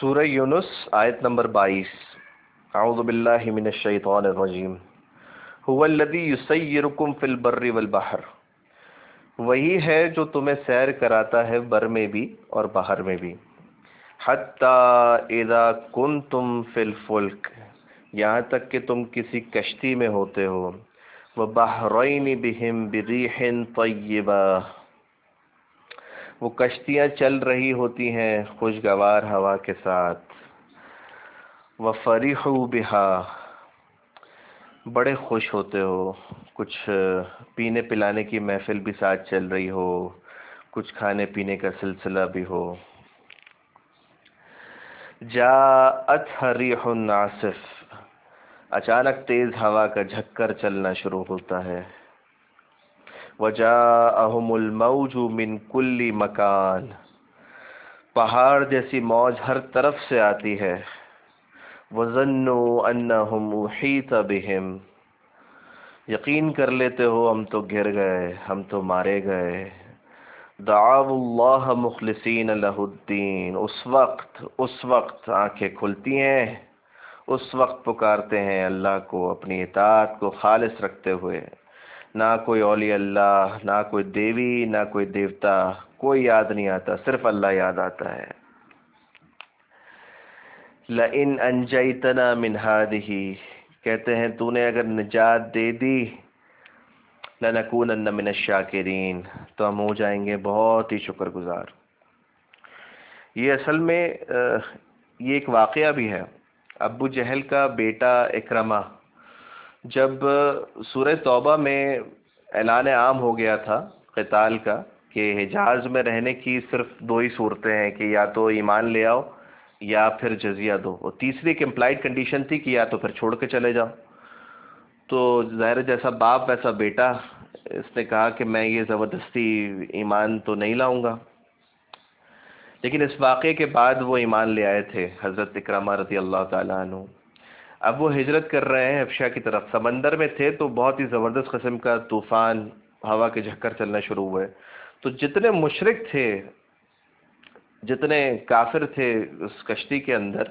سورہ یونس آیت نمبر بائیس۔ اعوذ باللہ من الشیطان الرجیم۔ هو الذی یسیرکم فی البر والبحر۔ وہی ہے جو تمہیں سیر کراتا ہے بر میں بھی اور باہر میں بھی۔ حتی اذا کنتم فی الفلک۔ یہاں تک کہ تم کسی کشتی میں ہوتے ہو۔ وبحرین بہم بریح طیبہ۔ وہ کشتیاں چل رہی ہوتی ہیں خوشگوار ہوا کے ساتھ۔ وہ فریح بہا بڑے خوش ہوتے ہو۔ کچھ پینے پلانے کی محفل بھی ساتھ چل رہی ہو۔ کچھ کھانے پینے کا سلسلہ بھی ہو۔ جا اتحریح ناصف اچانک تیز ہوا کا جھکر چلنا شروع ہوتا ہے۔ وجاءہم الموج من کل مکان پہاڑ جیسی موج ہر طرف سے آتی ہے۔ وَظَنُّوا أَنَّهُمْ أُحِيطَ بِهِمْ یقین کر لیتے ہو ہم تو گر گئے، ہم تو مارے گئے۔ دعاو اللہ مخلصین لہ الدین۔ اس وقت اس وقت آنکھیں کھلتی ہیں۔ اس وقت پکارتے ہیں اللہ کو، اپنی اطاعت کو خالص رکھتے ہوئے۔ نہ کوئی اولی اللہ، نہ کوئی دیوی، نہ کوئی دیوتا، کوئی یاد نہیں آتا، صرف اللہ یاد آتا ہے۔ لَإِنْ أَنْجَيْتَنَا مِنْ هَذِهِ کہتے ہیں تو نے اگر نجات دے دی لَنَكُونَنَّ مِنَ الشَّاكِرِينَ تو ہم ہو جائیں گے بہت ہی شکر گزار۔ یہ اصل میں یہ ایک واقعہ بھی ہے۔ ابو جہل کا بیٹا اکرمہ۔ جب سورہ توبہ میں اعلان عام ہو گیا تھا قتال کا کہ حجاز میں رہنے کی صرف دو ہی صورتیں ہیں کہ یا تو ایمان لے آؤ یا پھر جزیہ دو۔ اور تیسری ایک امپلائڈ کنڈیشن تھی کہ یا تو پھر چھوڑ کے چلے جاؤ۔ تو ظاہر جیسا باپ ویسا بیٹا اس نے کہا کہ میں یہ زبردستی ایمان تو نہیں لاؤں گا۔ لیکن اس واقعے کے بعد وہ ایمان لے آئے تھے حضرت اکرامہ رضی اللہ تعالیٰ عنہ۔ اب وہ ہجرت کر رہے ہیں افشا کی طرف۔ سمندر میں تھے تو بہت ہی زبردست قسم کا طوفان، ہوا کے جھکر چلنا شروع ہوئے۔ تو جتنے مشرق تھے، جتنے کافر تھے اس کشتی کے اندر،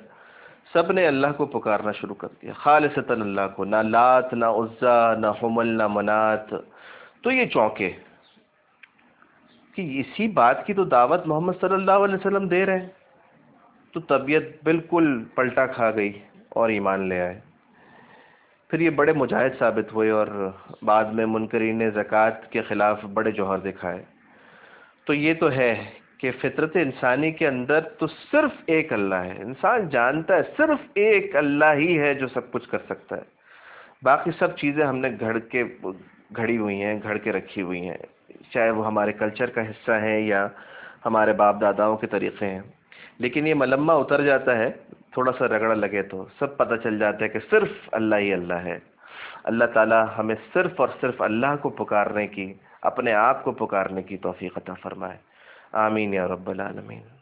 سب نے اللہ کو پکارنا شروع کر دیا۔ خالصتاً اللہ کو، نہ لات، نہ عزا، نہ حمل، نہ منات۔ تو یہ چونکے کہ اسی بات کی تو دعوت محمد صلی اللہ علیہ وسلم دے رہے ہیں۔ تو طبیعت بالکل پلٹا کھا گئی۔ اور ایمان لے آئے۔ پھر یہ بڑے مجاہد ثابت ہوئے اور بعد میں منکرین زکوٰۃ کے خلاف بڑے جوہر دکھائے۔ تو یہ تو ہے کہ فطرت انسانی کے اندر تو صرف ایک اللہ ہے۔ انسان جانتا ہے صرف ایک اللہ ہی ہے جو سب کچھ کر سکتا ہے۔ باقی سب چیزیں ہم نے گھڑ کے گھڑی ہوئی ہیں، گھڑ کے رکھی ہوئی ہیں۔ چاہے وہ ہمارے کلچر کا حصہ ہیں یا ہمارے باپ داداؤں کے طریقے ہیں۔ لیکن یہ ملمہ اتر جاتا ہے، تھوڑا سا رگڑا لگے تو سب پتہ چل جاتا ہے کہ صرف اللہ ہی اللہ ہے۔ اللہ تعالی ہمیں صرف اور صرف اللہ کو پکارنے کی، اپنے آپ کو پکارنے کی توفیق عطا فرمائے۔ آمین یا رب العالمین۔